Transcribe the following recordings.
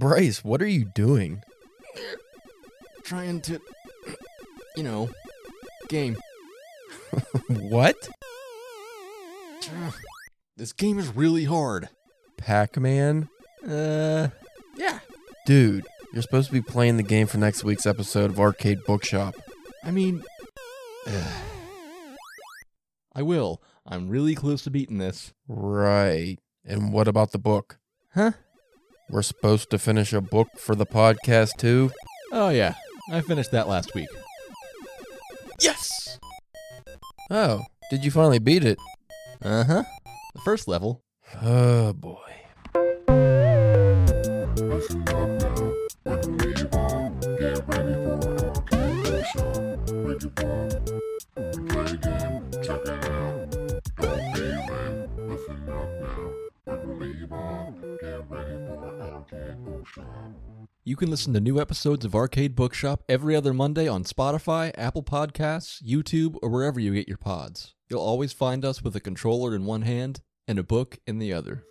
Bryce, what are you doing? Trying to, you know, game. what? This game is really hard. Pac Man? Uh, yeah. Dude, you're supposed to be playing the game for next week's episode of Arcade Bookshop. I mean, I will. I'm really close to beating this. Right. And what about the book? Huh? We're supposed to finish a book for the podcast too? Oh yeah, I finished that last week. Yes. Oh, did you finally beat it? Uh huh. The first level. Oh boy. Listen up now. When you leave on, get ready for arcade bookshop. Make it fun. Play a game, check it out. Don't be lame. Listen up now. When you leave on, get ready for arcade bookshop. You can listen to new episodes of Arcade Bookshop every other Monday on Spotify, Apple Podcasts, YouTube, or wherever you get your pods. You'll always find us with a controller in one hand and a book in the other.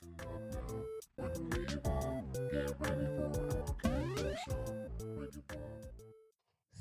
When you leave on, get ready for arcade bookshop. Make it fun.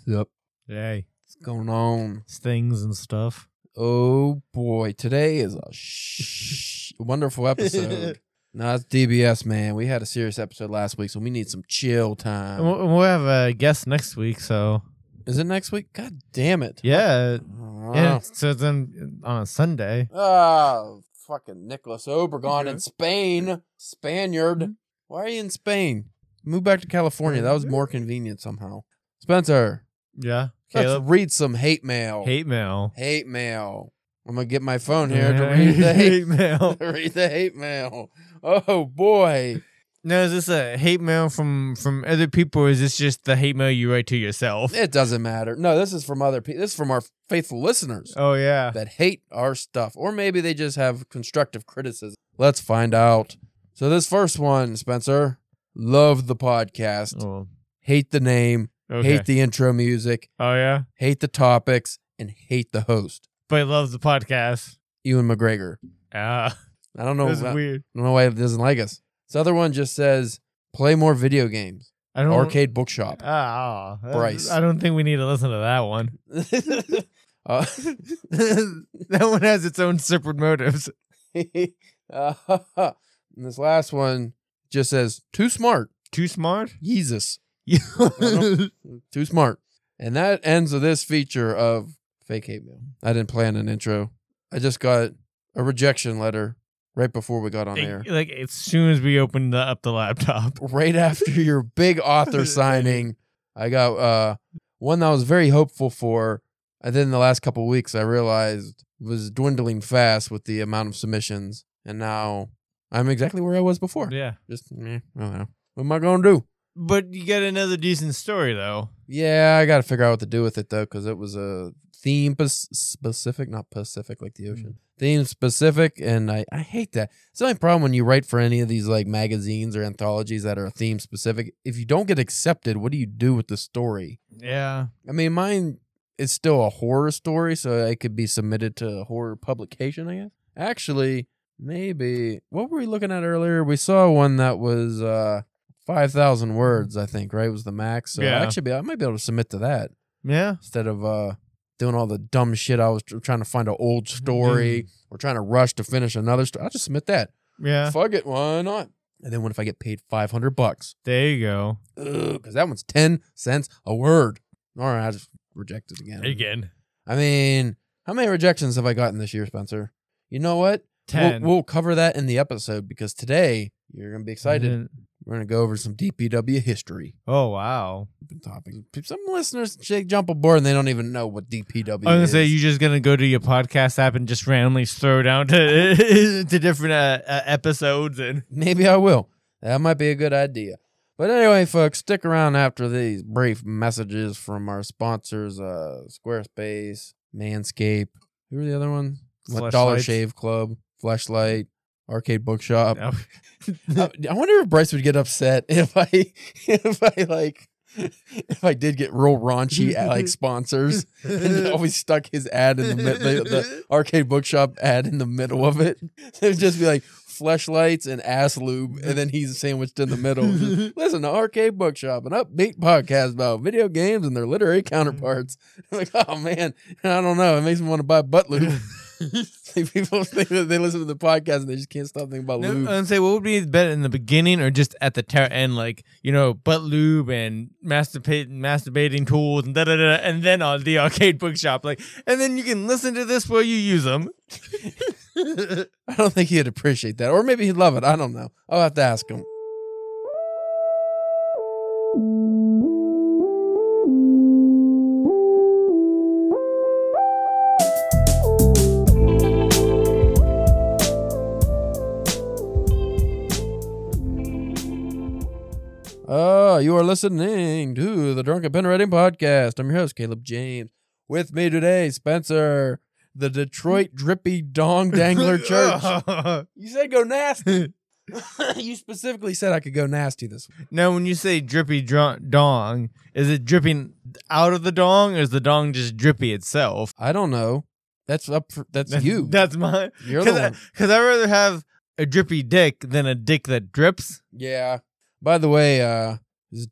Yep. Hey, What's going on? things and stuff. Oh boy, today is a sh- wonderful episode. no, it's DBS, man. We had a serious episode last week, so we need some chill time. we'll, we'll have a guest next week, so Is it next week? God damn it. yeah, Oh, yeah. So then on a Sunday, Oh, fucking Nicholas Obregon in Spain. Spaniard. Mm-hmm. Why are you in Spain? Move back to California. That was more convenient somehow. Spencer, yeah. let's Caleb, read some hate mail. hate mail. Hate mail. I'm gonna get my phone here to read the hate, mail. to read the hate mail. Oh boy. No, is this a hate mail from from other people, or is this just the hate mail you write to yourself? It doesn't matter. No, this is from other people. This is from our faithful listeners Oh yeah. that hate our stuff, or maybe they just have constructive criticism. Let's find out. So this first one, Spencer, love the podcast, Oh, hate the name, okay. hate the intro music, oh yeah. hate the topics, and hate the host, But he loves the podcast. Ewan McGregor. Ah, I don't know. that's I weird. don't know why it doesn't like us. This other one just says play more video games. I don't. Arcade bookshop. Ah, that's- Bryce. I don't think we need to listen to that one. uh, that one has its own separate motives. uh, and this last one just says too smart. Too smart? Jesus. oh, Too smart. And that ends with this feature of fake hate mail. I didn't plan an intro. I just got a rejection letter right before we got on air. like as soon as we opened the, up the laptop. Right after your big author signing, I got uh one that I was very hopeful for. And then the last couple weeks I realized was dwindling fast with the amount of submissions. And now I'm exactly where I was before. Yeah. Just eh, I don't know. What am I gonna do? But you got another decent story though. Yeah, I got to figure out what to do with it though, because it was a theme specific, not Pacific like the ocean. Theme specific, and I, I hate that. It's the only problem when you write for any of these like magazines or anthologies that are theme specific. If you don't get accepted, what do you do with the story? Yeah. I mean, mine is still a horror story, so it could be submitted to a horror publication. I guess. Actually, maybe what were we looking at earlier? We saw one that was uh five thousand words. I think right was the max. So Yeah. actually, I might be able to submit to that Yeah. instead of uh doing all the dumb shit. I was trying to find an old mm-hmm. story or trying to rush to finish another story. I'll just submit that. Yeah. Fuck it, why not? And then what if I get paid five hundred bucks? There you go. Because that one's ten cents a word. All right, I just reject it again. Again. I mean, how many rejections have I gotten this year, Spencer? You know what? We'll, 10. we'll cover that in the episode because today you're gonna be excited. Mm-hmm. We're gonna go over some DPW history Oh wow. topics. Some listeners jump aboard and they don't even know what DPW is. I was gonna is. say you're just gonna go to your podcast app and just randomly throw down to to different uh, uh, episodes and Maybe I will. That might be a good idea. But anyway, folks, stick around after these brief messages from our sponsors, uh, Squarespace, Manscaped. Who are the other ones? Dollar Shave Club, Fleshlight, Arcade Bookshop. No. Uh, I wonder if Bryce would get upset if I if I like if I did get real raunchy uh, like sponsors and always stuck his ad in the, mid- the the arcade bookshop ad in the middle of it. It would just be like fleshlights and ass lube, and then he's sandwiched in the middle. Listen to Arcade Bookshop, an upbeat podcast about video games and their literary counterparts. like, oh man, I don't know. It makes me want to buy butt lube. People think that they listen to the podcast and they just can't stop thinking about No, lube. and say what would be better in the beginning or just at the tail end, like you know, butt lube and masturbate, masturbating tools and da da da, and then on the arcade bookshop, like, and then you can listen to this while you use them. I don't think he'd appreciate that, or maybe he'd love it. I don't know. I'll have to ask him. Oh, you are listening to the Drunken Pen Writing Podcast. I'm your host, Caleb James. With me today, Spencer, the Detroit Drippy Dong Dangler Church. You said go nasty. you specifically said I could go nasty this week. now, when you say drippy dr- dong, is it dripping out of the dong, or is the dong just drippy itself? I don't know. That's up for that's you. That's my. You're the one. Because I'd rather have a drippy dick than a dick that drips. Yeah. By the way, uh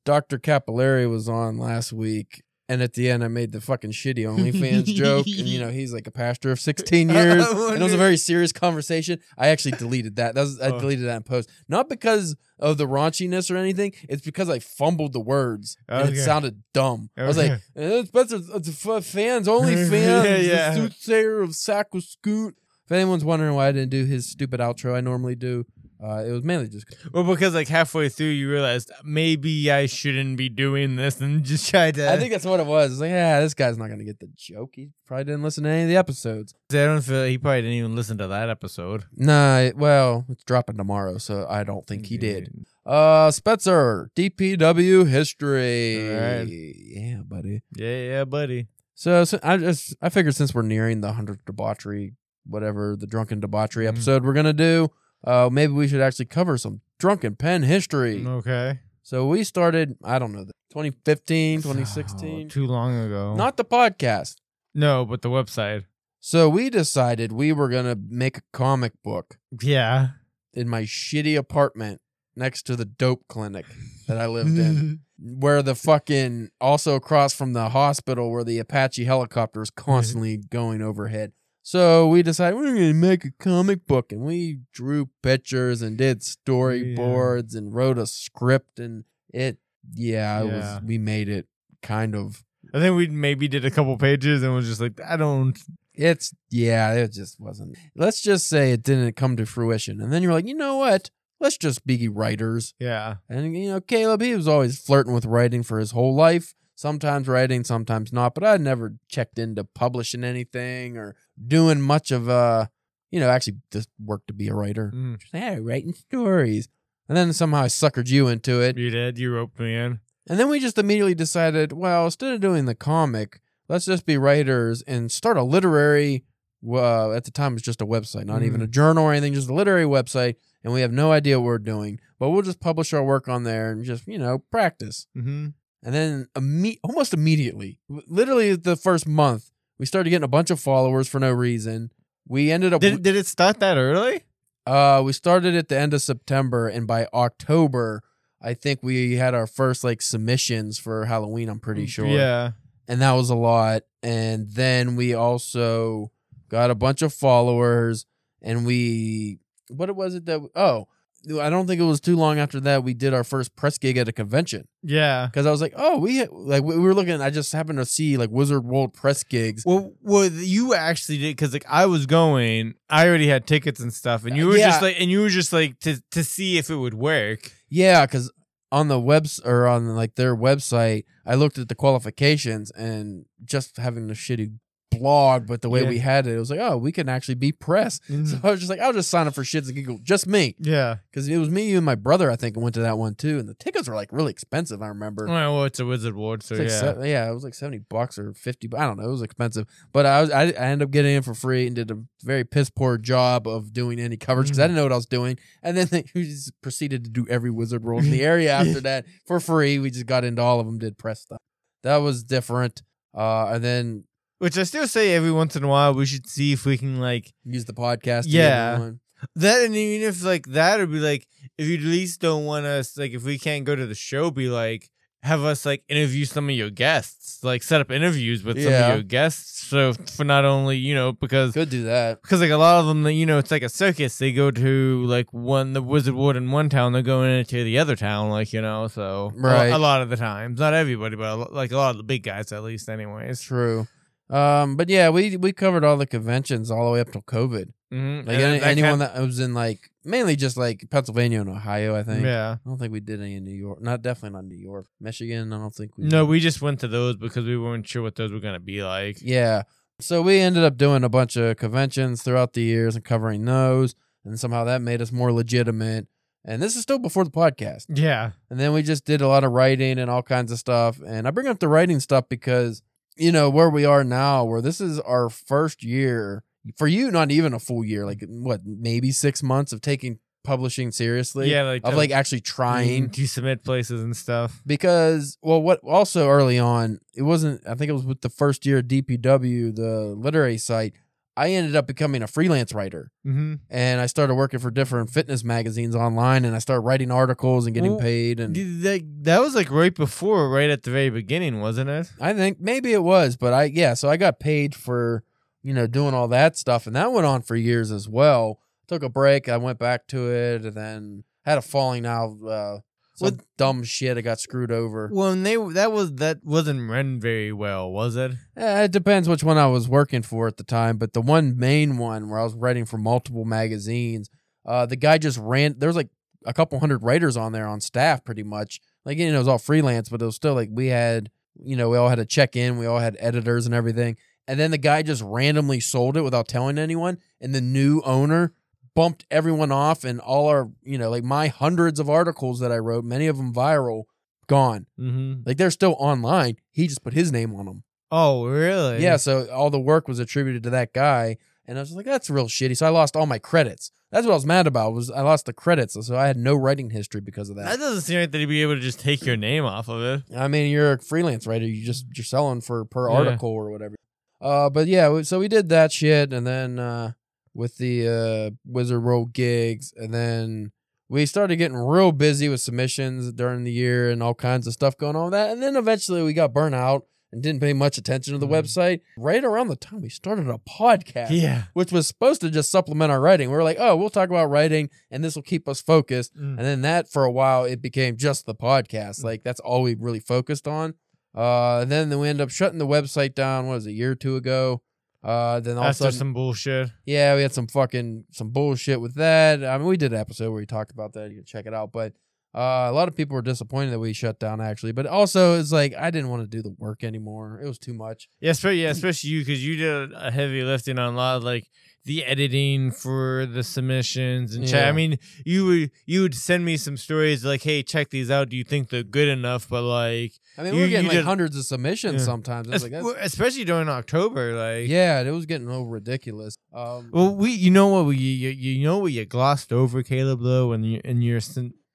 Dr. Caparelli was on last week. And at the end, I made the fucking shitty OnlyFans joke. And, you know, he's like a pastor of 16 years. And it was a very serious conversation. I actually deleted that. that was, I Oh. deleted that in post. Not because of the raunchiness or anything. It's because I fumbled the words. And it sounded dumb. I was like, Okay. eh, Spencer, it's f- fans, only fans. Yeah, yeah. The soothsayer of Sacoscoot. If anyone's wondering why I didn't do his stupid outro I normally do, uh, it was mainly just Well, because like halfway through, you realized maybe I shouldn't be doing this, and just tried to. I think that's what it was. It's like, yeah, this guy's not gonna get the joke. He probably didn't listen to any of the episodes. I don't feel he probably didn't even listen to that episode. Nah, it- well, it's dropping tomorrow, so I don't think he did. Uh, Spencer, DPW history. Right. Yeah, buddy. Yeah, yeah, buddy. So, so I just I figured since we're nearing the hundredth debauchery, whatever the drunken debauchery Mhm. episode we're gonna do, uh, maybe we should actually cover some drunken pen history. Okay. So we started, I don't know, 2015, 2016, Oh, too long ago. not the podcast. no, but the website. So we decided we were gonna make a comic book Yeah. in my shitty apartment next to the dope clinic that I lived in, where the fucking also across from the hospital where the Apache helicopter is constantly going overhead. So we decided we're gonna make a comic book, and we drew pictures and did storyboards and wrote a script, and it, yeah, it Yeah. was. We made it kind of. I think we maybe did a couple pages and was just like, I don't. It's yeah, it just wasn't. Let's just say it didn't come to fruition, and then you're like, you know what? Let's just be writers. Yeah. And you know, Caleb, he was always flirting with writing for his whole life. Sometimes writing, sometimes not. But I'd never checked into publishing anything or doing much of uh, you know, actually just work to be a writer. Mm. Just, hey, writing stories. And then somehow I suckered you into it. You did. You roped me in. And then we just immediately decided, well, instead of doing the comic, let's just be writers and start a literary. Uh, at the time, it was just a website, not even a journal or anything, just a literary website. And we have no idea what we're doing, but we'll just publish our work on there and just you know practice. Mm-hmm. And then imme- almost immediately, literally the first month, we started getting a bunch of followers for no reason. We ended up. Did, did it start that early? Uh, we started at the end of September, and by October, I think we had our first like submissions for Halloween. I'm pretty sure. Yeah. and that was a lot. And then we also got a bunch of followers, and we what was it that oh. I don't think it was too long after that we did our first press gig at a convention Yeah. because I was like, oh, we like we were looking. I just happened to see like Wizard World press gigs. Well, well, you actually did because like I was going, I already had tickets and stuff, and you uh, were Yeah. just like, and you were just like to to see if it would work. Yeah, because on the webs or on like their website, I looked at the qualifications and just having a shitty blog, but the way Yeah. we had it, it was like, oh, we can actually be press. So I was just like, I'll just sign up for shits and giggle, just me, Yeah. because it was me, you, and my brother. I think went to that one too, and the tickets were like really expensive. I remember. Well, well, it's a Wizard World, so like yeah. se- yeah, it was like seventy bucks or fifty. I don't know. It was expensive, but I was I, I ended up getting in for free and did a very piss poor job of doing any coverage because I Mm. didn't know what I was doing. And then they, we just proceeded to do every Wizard World in the area after that for free. We just got into all of them, did press stuff. That was different. Uh, and then Which I still say every once in a while we should see if we can like. use the podcast. to Yeah. That and even if like that would be like if you at least don't want us like if we can't go to the show, be like have us like interview some of your guests, like set up interviews with some Yeah. of your guests. So for not only you know because Could do that. because like a lot of them, you know, it's like a circus. They go to like one the Wizard World in one town, they're going into the other town, like you know. So a Right. a, lot of the times, not everybody, but a lo- like a lot of the big guys at least, anyways. True. Um, but yeah, we we covered all the conventions all the way up till COVID. Mm-hmm. Like any, anyone that was in like mainly just like Pennsylvania and Ohio, I think. yeah. I don't think we did any in New York. Not definitely not New York, Michigan. I don't think we. No, did. we just went to those because we weren't sure what those were gonna be like. Yeah. So we ended up doing a bunch of conventions throughout the years and covering those, and somehow that made us more legitimate. And this is still before the podcast. Yeah. And then we just did a lot of writing and all kinds of stuff. And I bring up the writing stuff because, you know, where we are now, where this is our first year for you, not even a full year, like mm-hmm. what, maybe six months of taking publishing seriously. yeah, like Of uh, like actually trying mm-hmm. to submit places and stuff. because well what also early on it wasn't i think it was with the first year of dpw the literary site i ended up becoming a freelance writer Mm-hmm. and i started working for different fitness magazines online and i started writing articles and getting Well, paid and That, that was like right before, right at the very beginning, wasn't it? i think maybe it was but i yeah so i got paid for you know doing all that stuff and that went on for years as well took a break i went back to it and then had a falling out uh some What- dumb shit i got screwed over Well, and they that was that wasn't run very well, was it? Eh, it depends which one I was working for at the time, but the one main one where I was writing for multiple magazines, uh, the guy just ran. There was like a couple hundred writers on there on staff, pretty much. Like you know, it was all freelance, but it was still like we had, you know, we all had to check in, we all had editors and everything, and then the guy just randomly sold it without telling anyone, and the new owner bumped everyone off, and all our, you know, like my hundreds of articles that I wrote, many of them viral, gone. Mm-hmm. Like they're still online. He just put his name on them. Oh, really? Yeah, so all the work was attributed to that guy, and I was like, "That's real shitty." So I lost all my credits. That's what I was mad about. Was I lost the credits, so I had no writing history because of That that. doesn't seem like that he'd be able to just take your name off of it. I mean, you're a freelance writer. You just you're selling for per Yeah. article or whatever. Uh, but yeah, so we did that shit, and then uh, with the uh, Wizard World gigs, and then we started getting real busy with submissions during the year and all kinds of stuff going on with that. And then eventually we got burnt out and didn't pay much attention to the Mhm. website. Right around the time we started a podcast Yeah. which was supposed to just supplement our writing. We were like, oh, we'll talk about writing and this will keep us focused. Mm. And then that for a while it became just the podcast. Like that's all we really focused on. Uh and then we ended up shutting the website down, what was it, a year or two ago? Uh then also After some bullshit. Yeah, we had some fucking some bullshit with that. I mean we did an episode where we talked about that. You can check it out. But uh, a lot of people were disappointed that we shut down actually, but also it's like I didn't want to do the work anymore. It was too much. Yeah, especially, yeah, especially you because you did a heavy lifting on a lot of like the editing for the submissions and check. Yeah. I mean, you would you would send me some stories like, "Hey, check these out. Do you think they're good enough?" But like, I mean, You- we're getting like did- hundreds of submissions Yeah. sometimes. Es- like, especially during October, like, Yeah, it was getting a little ridiculous. Um, Well, we, you know what, we, you, you know what you glossed over, Caleb, though, and you in your,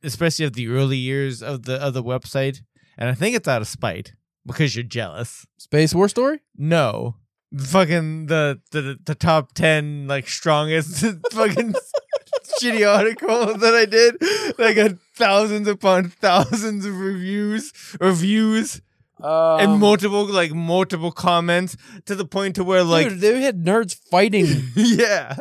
especially of the early years of the of the website, and I think it's out of spite because you're jealous. Space War Story? No, fucking the the the top ten like strongest fucking shitty article that I did. Like got thousands upon thousands of reviews reviews. Um, and multiple like multiple comments to the point to where like dude, they had nerds fighting. yeah.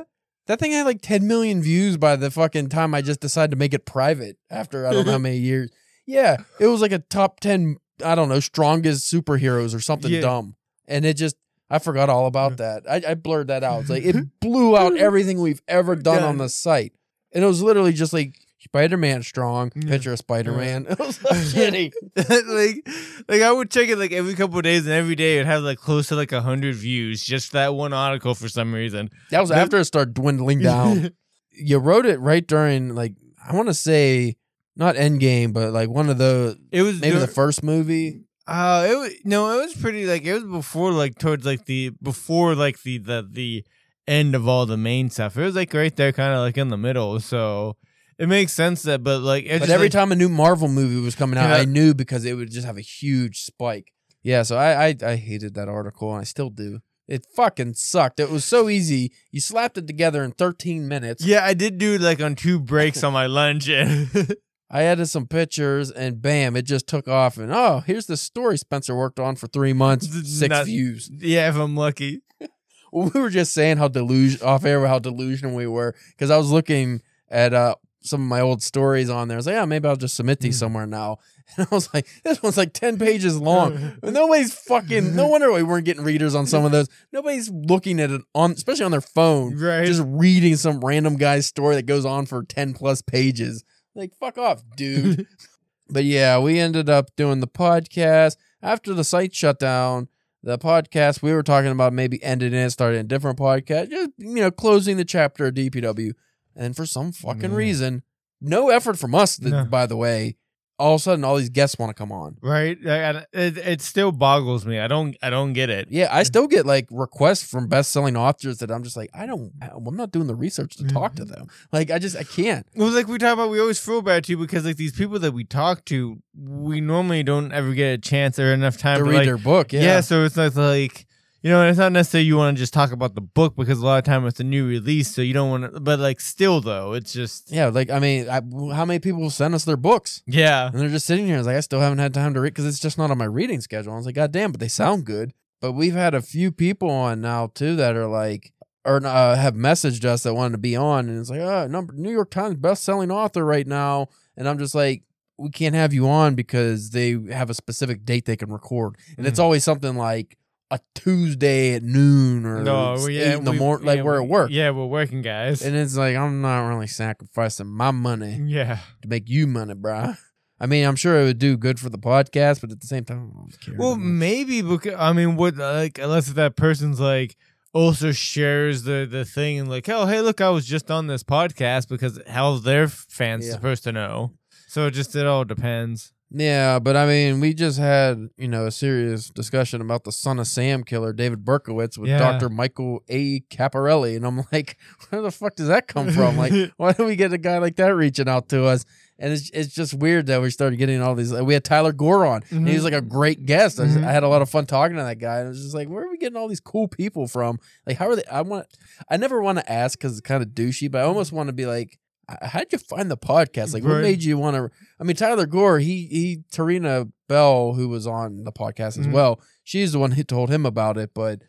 That thing had like 10 million views by the fucking time I just decided to make it private after I don't know how many years. Yeah, it was like a top 10, I don't know, strongest superheroes or something Yeah. dumb. And it just, I forgot all about that. I, I blurred that out. It's like, it blew out everything we've ever done on the site. And it was literally just like, Spider Man strong, Yeah. picture of Spider Man. It was so shitty. like, like I would check it like every couple of days, and every day it had like close to like a hundred views just that one article for some reason. That was after it started dwindling down. you wrote it right during like I want to say not Endgame, but like one of the it was maybe dur- the first movie. Uh, it was no, it was pretty like it was before like towards like the before like the the the end of all the main stuff. It was like right there, kind of like in the middle. So it makes sense that, but like it's But just, every like, time a new Marvel movie was coming out, Yeah. I knew because it would just have a huge spike. Yeah, so I I, I hated that article and I still do. It fucking sucked. It was so easy. You slapped it together in 13 minutes. Yeah, I did do like on two breaks on my lunch. And I added some pictures and bam, it just took off. And oh, here's the story Spencer worked on for three months, six Not- views. yeah, if I'm lucky. Well, we were just saying how delusion off air how delusional we were because I was looking at uh some of my old stories on there. I was like, yeah, maybe I'll just submit these Mm. somewhere now. And I was like, this one's like ten pages long. Nobody's fucking. No wonder we weren't getting readers on some of those. Nobody's looking at it on, especially on their phone, Right. just reading some random guy's story that goes on for ten plus pages. Like, fuck off, dude. but yeah, we ended up doing the podcast after the site shut down. The podcast we were talking about maybe ending it, starting a different podcast, just you know, closing the chapter of DPW. And for some fucking Mm. reason, no effort from us. No. By the way, all of a sudden, all these guests want to come on. right? I- It, it still boggles me. I don't I don't get it. Yeah, I still get like requests from best-selling authors that I'm just like, I don't, I'm not doing the research to talk to them. Like, I just, I can't. Well, like we talk about, we always feel bad too because like these people that we talk to, we normally don't ever get a chance or enough time to to read like, their book. Yeah, yeah. So it's like like you know, it's not necessarily you want to just talk about the book because a lot of time it's a new release, so you don't want to. But like still though, it's just yeah. Like, I mean, I, how many people send us their books? yeah. And they're just sitting here. I was like, I still haven't had time to read because it's just not on my reading schedule. I was like, God damn, but they sound good. But we've had a few people on now too that are like, or uh, have messaged us that wanted to be on, and it's like, oh, number New York Times best-selling author right now, and I'm just like, we can't have you on because they have a specific date they can record, and it's Mhm. always something like a Tuesday at noon or No, well, yeah, in the we- morning, like yeah, we're at work, Yeah, we're working guys. and it's like I'm not really sacrificing my money yeah. to make you money, bruh. I mean, I'm sure it would do good for the podcast, but at the same time, I don't care. Well, maybe because I mean, what like unless that person's like also shares the the thing and like, oh hey, look, I was just on this podcast because how's their fans Yeah. supposed to know? So it just it all depends. Yeah, but I mean, we just had you know a serious discussion about the son of Sam killer, David Berkowitz, with Yeah. Doctor Michael A. Caparelli, and I'm like, where the fuck does that come from? Like, why do we get a guy like that reaching out to us? And it's it's just weird that we started getting all these. We had Tyler Gore on. and he was Mhm. like a great guest. I, just- Mhm. I had a lot of fun talking to that guy. And it was just like, where are we getting all these cool people from? Like, how are they? I want. I never want to ask because it's kind of douchey, but I almost want to be like, "H- how'd you find the podcast? Like, what made you want to? I mean, Tyler Gore. He he, Tarina Bell, who was on the podcast as Mhm. well. She's the one who told him about it. But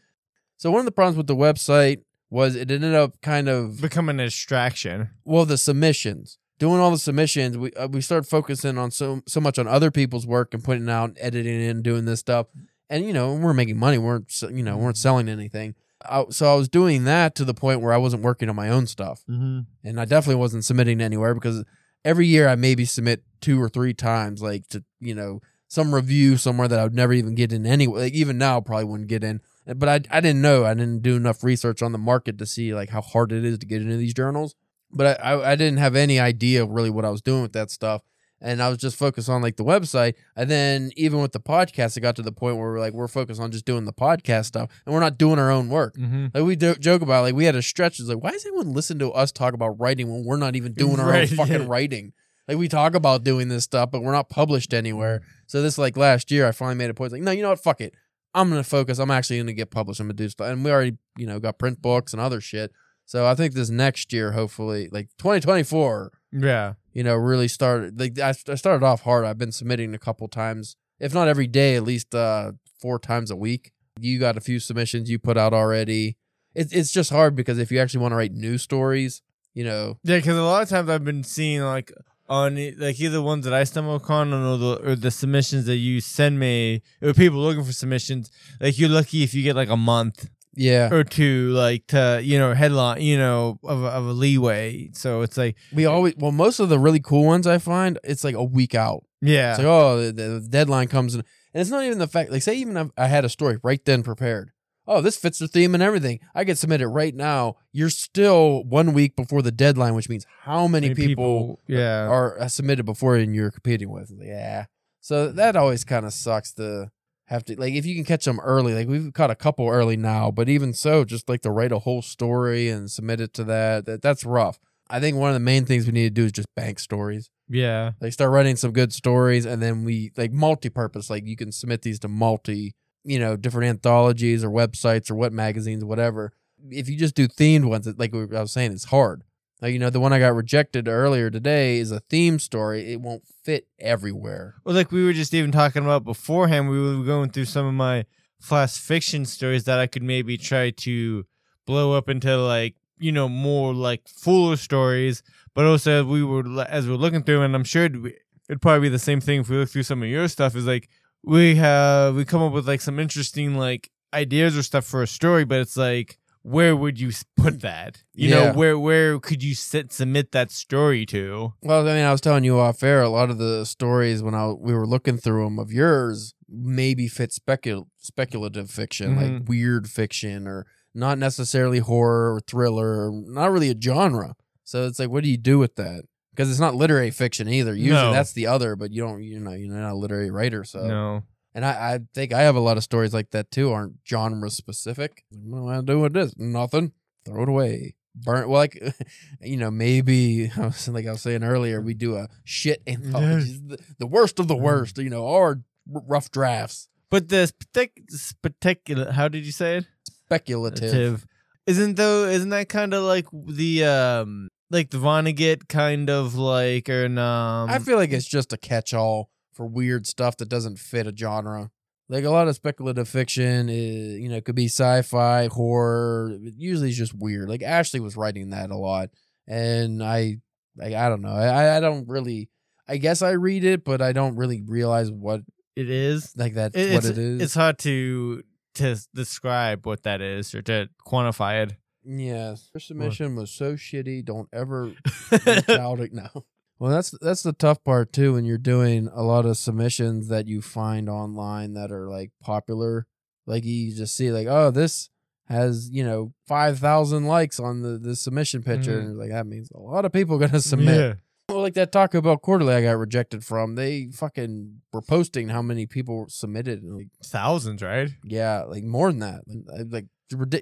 so one of the problems with the website was it ended up kind of becoming an distraction. well the submissions doing all the submissions we uh, we started focusing on so so much on other people's work and putting out editing it and doing this stuff and you know we're making money we weren't you know we weren't selling anything I, so I was doing that to the point where I wasn't working on my own stuff Mm-hmm. and I definitely wasn't submitting anywhere because every year I maybe submit two or three times like to you know some review somewhere that I would never even get in anyway like even now probably wouldn't get in but I, I didn't know I didn't do enough research on the market to see like how hard it is to get into these journals but I, I, I didn't have any idea really what I was doing with that stuff. And I was just focused on like the website. And then even with the podcast, it got to the point where we're like, we're focused on just doing the podcast stuff and we're not doing our own work. Mm-hmm. Like we do, joke about like we had a stretch. It's like, why does anyone listen to us talk about writing when we're not even doing our Right, own fucking yeah. writing? Like we talk about doing this stuff, but we're not published anywhere. So this like last year, I finally made a point. Like, no, you know what? Fuck it. I'm gonna focus. I'm actually gonna get published. I'm gonna do stuff. And we already, you know, got print books and other shit. So I think this next year, hopefully, like 2024, Yeah. you know, really started. Like I, I started off hard. I've been submitting a couple times, if not every day, at least uh four times a week. You got a few submissions you put out already. It's it's just hard because if you actually want to write news stories, you know, Yeah, because a lot of times I've been seeing like on like either ones that I stumble upon or the or the submissions that you send me or people looking for submissions. Like you're lucky if you get like a month yeah. or two, like to you know headline, you know of a, of a leeway. So it's like We always well, most of the really cool ones I find it's like a week out. yeah, It's like oh, the, the deadline comes in, and it's not even the fact. Like say even if I had a story right then prepared. Oh, this fits the theme and everything. I could submit it right now. You're still one week before the deadline, which means how many, Many people, yeah, are uh, submitted before and you're competing with. Yeah. So that always kind of sucks to have to like if you can catch them early. Like we've caught a couple early now, but even so, just like to write a whole story and submit it to that, that that's rough. I think one of the main things we need to do is just bank stories. yeah, Like start writing some good stories and then we like multi-purpose. Like you can submit these to multi you know, different anthologies or websites or what magazines, whatever. If you just do themed ones, like I was saying, it's hard. You know, the one I got rejected earlier today is a theme story. It won't fit everywhere. Well, like we were just even talking about beforehand, we were going through some of my flash fiction stories that I could maybe try to blow up into like you know more like fuller stories. But also, we were as we are looking through, and I'm sure it'd, it'd probably be the same thing if we look through some of your stuff. Is like we have we come up with like some interesting like ideas or stuff for a story, but it's like where would you put that? You Yeah. know, where where could you sit, submit that story to? Well, I mean, I was telling you off air, a lot of the stories when I we were looking through them of yours maybe fit specul- speculative fiction, like mm-hmm. weird fiction, or not necessarily horror or thriller, or not really a genre. So it's like, what do you do with that? Because it's not literary fiction either. Usually No. that's the other, but you don't, you know, you're not a literary writer. So, no. And I, I think I have a lot of stories like that too, aren't genre specific. What am I doing with this? Nothing. Throw it away. Burn. Well, like, you know, maybe I was- like I was saying earlier, we do a shit anthology, the, the worst of the worst. You know, or r- rough drafts, But the partic- particular, how did you say it? speculative. Speculative. Isn't though? Isn't that kind of like the um, like the Vonnegut kind of like or um? I feel like it's just a catch-all for weird stuff that doesn't fit a genre. Like a lot of speculative fiction, is, you know, it could be sci-fi, horror. Usually it's just weird. Like Ashley was writing that a lot, and I, like, I don't know. I, I don't really. I guess I read it, but I don't really realize what it is. like that's It- what it's, it is. Hard to to describe what that is or to quantify it. Yes, her submission was so shitty. Don't ever reach out. No. Well, that's that's the tough part too. When you're doing a lot of submissions that you find online that are like popular, like you just see like, oh, this has you know five thousand likes on the the submission picture, Mhm. and like that means a lot of people gonna submit. Well, like that Taco Bell quarterly I got rejected from. They fucking were posting how many people submitted, like thousands, right? yeah, like more than that. Like, I- like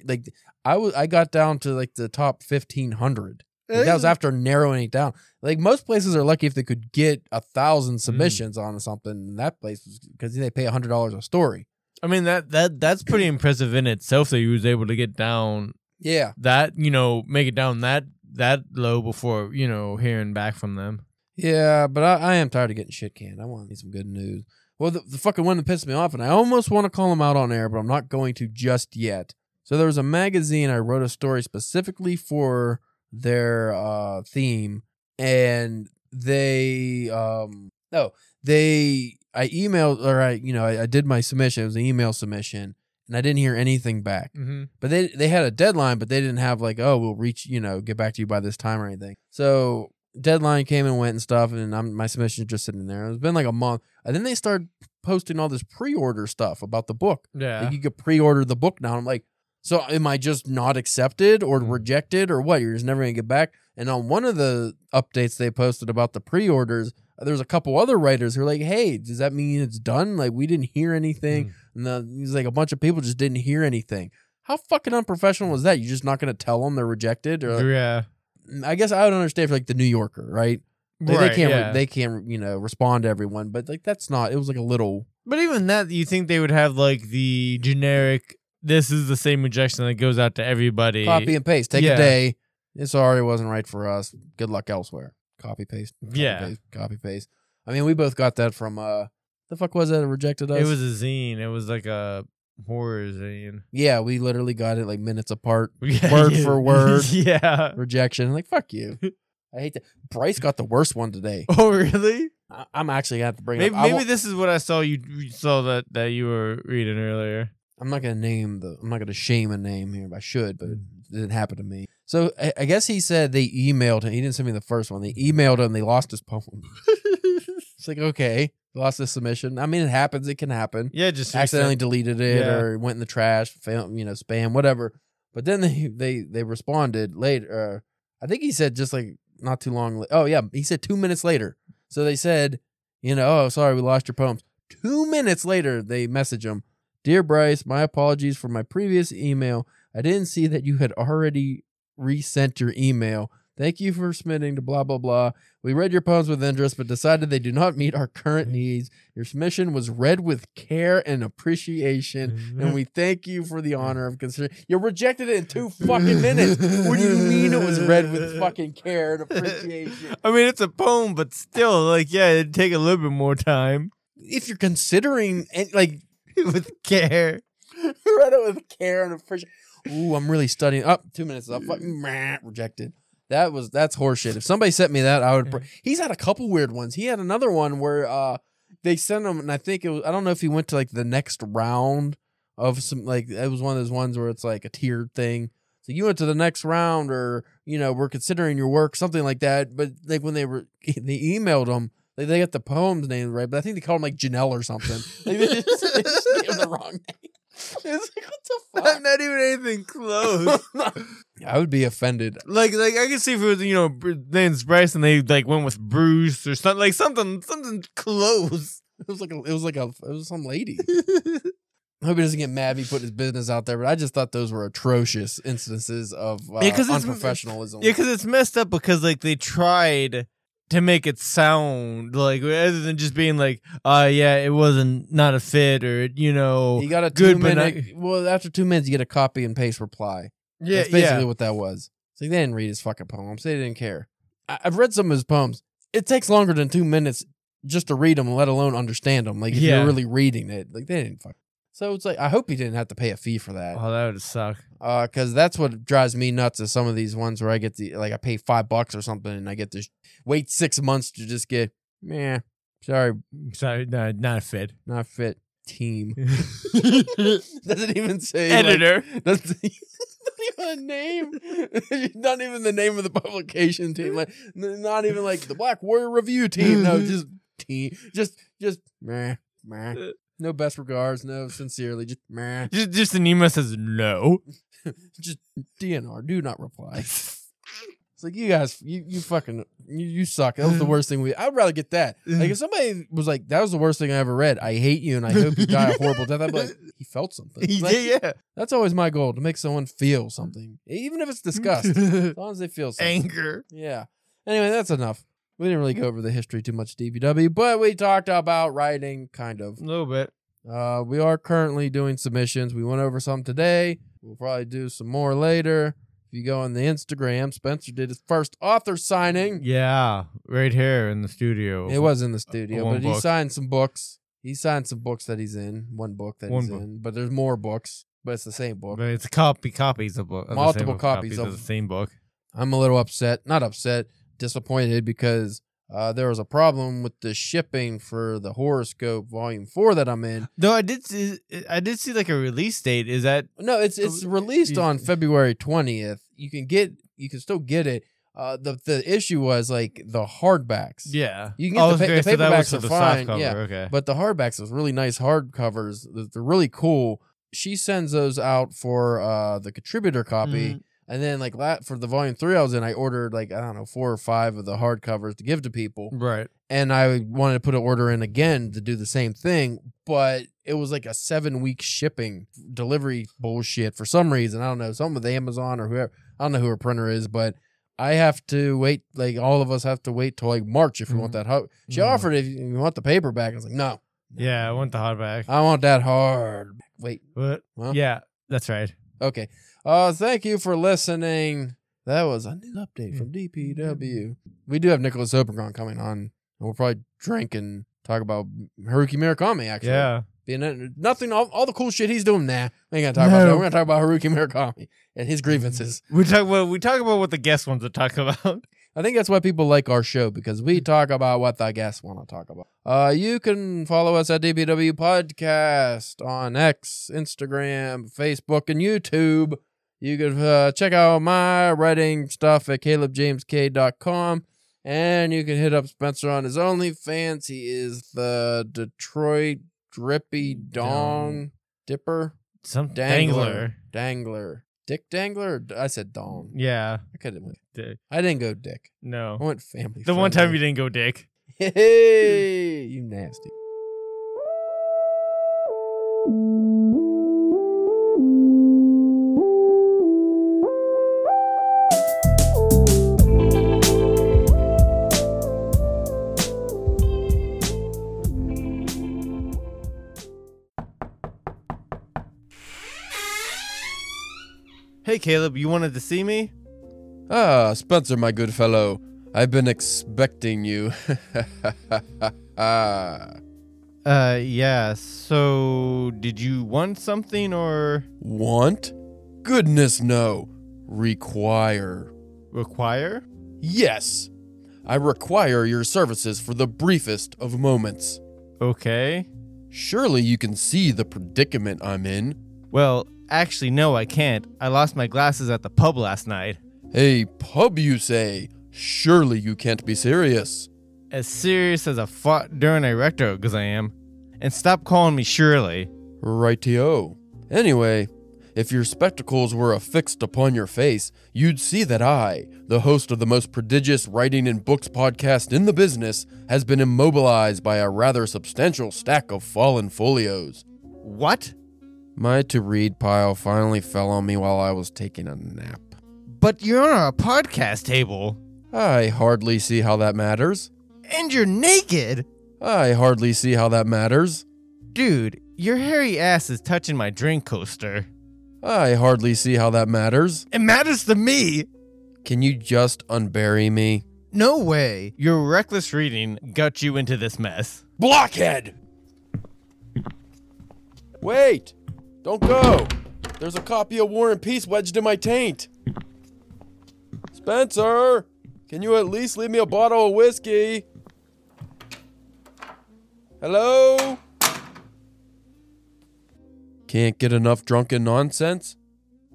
like I was I got down to like the top fifteen hundred. That was after narrowing it down. Like most places are lucky if they could get a thousand mm. submissions on something. And that place was because they pay a hundred dollars a story. I mean that that that's pretty impressive in itself that he was able to get down Yeah, that you know make it down that that low before you know hearing back from them. yeah, but I, I am tired of getting shit canned. I want some good news. Well, the, the fucking one that pissed me off, and I almost want to call them out on air, but I'm not going to just yet. So there was a magazine I wrote a story specifically for their uh theme, and they um no they I emailed or I you know I, I did my submission. It was an email submission, and I didn't hear anything back. Mm-hmm. But they they had a deadline, but they didn't have like, oh, we'll reach, you know, get back to you by this time or anything. So deadline came and went and stuff, and I'm, my submission's just sitting there. It's been like a month, and then they started posting all this pre-order stuff about the book. Yeah. Like you could pre-order the book now. I'm like, so am I just not accepted or Mm. rejected or what? You're just never gonna get back. And on one of the updates they posted about the pre-orders, there's a couple other writers who are like, hey, does that mean it's done? Like we didn't hear anything. Mm. And he's like, a bunch of people just didn't hear anything. How fucking unprofessional is that? You're just not gonna tell them they're rejected? Or yeah. I guess I would understand for like the New Yorker, right? They, right, they can't yeah. they can't you know respond to everyone, but like that's not. It was like a little But even that, you think they would have like the generic? This is the same rejection that goes out to everybody. copy and paste. Take Yeah. a day. It already wasn't right for us. Good luck elsewhere. Copy paste. Copy, Yeah. paste, copy paste. I mean, we both got that from uh the fuck was that? Rejected us. It was a zine. It was like a horror zine. yeah. We literally got it like minutes apart. Yeah, Word yeah. for word. yeah. Rejection. Like fuck you. I hate that. Bryce got the worst one today. Oh really? I- I'm actually gonna have to bring Maybe it up. Maybe this is what I saw you, you saw that that you were reading earlier. I'm not gonna name the. I'm not gonna shame a name here. I should, but it Mm. didn't happen to me. So I, I guess he said they emailed him. He didn't send me the first one. They emailed him. They lost his poem. it's like okay, lost his submission. I mean, it happens. It can happen. Yeah, just Accidentally deleted it Yeah. or went in the trash, fail, you know, spam, whatever. But then they they they responded later. Uh, I think he said just like not too long. Oh yeah, he said two minutes later. So they said, you know, oh sorry, we lost your poems. Two minutes later, they message him, dear Bryce, my apologies for my previous email. I didn't see that you had already resent your email. Thank you for submitting to blah, blah, blah. We read your poems with interest, but decided they do not meet our current mm-hmm. needs. Your submission was read with care and appreciation, and we thank you for the honor of considering. You rejected it in two fucking minutes. What do you mean it was read with fucking care and appreciation? I mean, it's a poem, but still, like, yeah, it'd take a little bit more time If you're considering, and like, with care. read it with care and appreciation. Ooh, I'm really studying. Up two minutes up. Fucking rejected. That was that's horseshit. If somebody sent me that, I would. pr- He's had a couple weird ones. He had another one where uh they sent him, and I think it was. I don't know if he went to like the next round of some like it was one of those ones where it's like a tiered thing. So you went to the next round, or you know, we're considering your work, something like that. But like when they were, they emailed him. Like they got the poem's name right, but I think they called him like Janelle or something. Like they just, they just gave him the wrong name. It's like what the fuck? I'm not even anything close. I would be offended. like, like I could see if it was you know name's Bryce and they like went with Bruce or something like something something close. It was like a, it was like a, it was some lady. I hope he doesn't get mad if he put his business out there, but I just thought those were atrocious instances of uh, Yeah, unprofessionalism. Yeah, because it's messed up because like they tried to make it sound like rather than just being like, uh yeah, it wasn't not a fit or you know you got a good, two minute. well, after two minutes, you get a copy and paste reply. yeah That's basically yeah. what that was. It's like they didn't read his fucking poems. They didn't care. I, I've read some of his poems. It takes longer than two minutes just to read them, let alone understand them. Like if Yeah. you're really reading it, like they didn't fuck. So it's like I hope he didn't have to pay a fee for that. Oh, that would suck. Uh, cause that's what drives me nuts is some of these ones where I get the like I pay five bucks or something and I get to sh- wait six months to just get yeah sorry Sorry, no, not a fit. not fit team doesn't even say like- Editor. doesn't not even a name not even the name of the publication team like not even like the Black Warrior Review team no just team just just meh meh no best regards no sincerely just meh just, just an email says no. just DNR, do not reply. It's like you guys, you you fucking you, you suck. That was the worst thing we. I'd rather get that. Like if somebody was like, "That was the worst thing I ever read. I hate you, and I hope you die a horrible death." I'd be like, "He felt something." Like, yeah, yeah. That's always my goal to make someone feel something, even if it's disgust. as long as they feel something. Anger. Yeah. Anyway, that's enough. We didn't really go over the history too much, DPW, but we talked about writing, kind of. A little bit. Uh, we are currently doing submissions. We went over some today. We'll probably do some more later. If you go on the Instagram, Spencer did his first author signing. Yeah, right here in the studio. It was in the studio, One but he signed some books. He signed some books that he's in. One book that One he's book. in, but there's more books. But it's the same book. But it's copy copies of, book, of the same Multiple book, copies of, of- the same book. I'm a little upset, not upset, disappointed because uh, there was a problem with the shipping for the horoscope volume four that I'm in. Though I did see, I did see like a release date. Is that No, it's it's Oh, released on February twentieth. You can get you can still get it. Uh, the the issue was like the hardbacks. yeah? You can get the pa- the so that was paperbacks for are the fine, cover. yeah. Okay. But the hardbacks is really nice hardcovers. They're- They're really cool. She sends those out for uh the contributor copy. Mhm. And then like la- for the volume three I was in, I ordered like I don't know four or five of the hardcovers to give to people, Right. and I wanted to put an order in again to do the same thing, but it was like a seven week shipping delivery bullshit for some reason. I don't know, some with Amazon or whoever. I don't know who her printer is, but I have to wait. Like all of us have to wait till like March if we want that. Ho- she Mhm. offered if you want the paperback. I was like, no, Yeah, I want the hardback. I want that hard. Wait, What? Huh? Yeah, that's right. okay. Uh, thank you for listening. That was a new update from Mm-hmm. DPW. We do have Nicholas Obregon coming on, and we'll probably drink and talk about Haruki Murakami. Actually, Yeah. being nothing, all, all the cool shit he's doing. Nah, we ain't gonna talk about No. that. We're gonna talk about Haruki Murakami and his grievances. We talk about we talk about what the guest wants to talk about. I think that's why people like our show because we talk about what the guests want to talk about. Uh, you can follow us at DPW Podcast on X, Instagram, Facebook, and YouTube. You can uh, check out my writing stuff at calebjamesk.com. And you can hit up Spencer on his OnlyFans. He is the Detroit Drippy Dong Dipper Some Dangler. dangler. Dangler. Dick Dangler? I said Dong. Yeah. I could have went. Dick. I didn't go Dick. No. I went family. The one time you didn't go dick. Hey, you nasty. Hey, Caleb, you wanted to see me? Ah, Spencer, my good fellow. I've been expecting you. Uh, yeah. So, did you want something or Want? Goodness, no. Require. require? Yes. I require your services for the briefest of moments. Okay. Surely you can see the predicament I'm in. Well, actually, no, I can't. I lost my glasses at the pub last night. A pub, you say? Surely you can't be serious. As serious as a fought during a recto exam. And stop calling me Shirley. Rightio. Anyway, if your spectacles were affixed upon your face, you'd see that I, the host of the most prodigious writing and books podcast in the business, has been immobilized by a rather substantial stack of fallen folios. What? My to read pile finally fell on me while I was taking a nap. But you're on a podcast table. I hardly see how that matters. And you're naked. I hardly see how that matters. Dude, your hairy ass is touching my drink coaster. I hardly see how that matters. It matters to me. Can you just unbury me? No way. Your reckless reading got you into this mess. Blockhead! Wait! Don't go! There's a copy of War and Peace wedged in my taint. Spencer! Can you at least leave me a bottle of whiskey? Hello? Can't get enough drunken nonsense?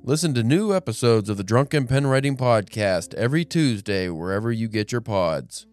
Listen to new episodes of the Drunken Pen Writing Podcast every Tuesday wherever you get your pods.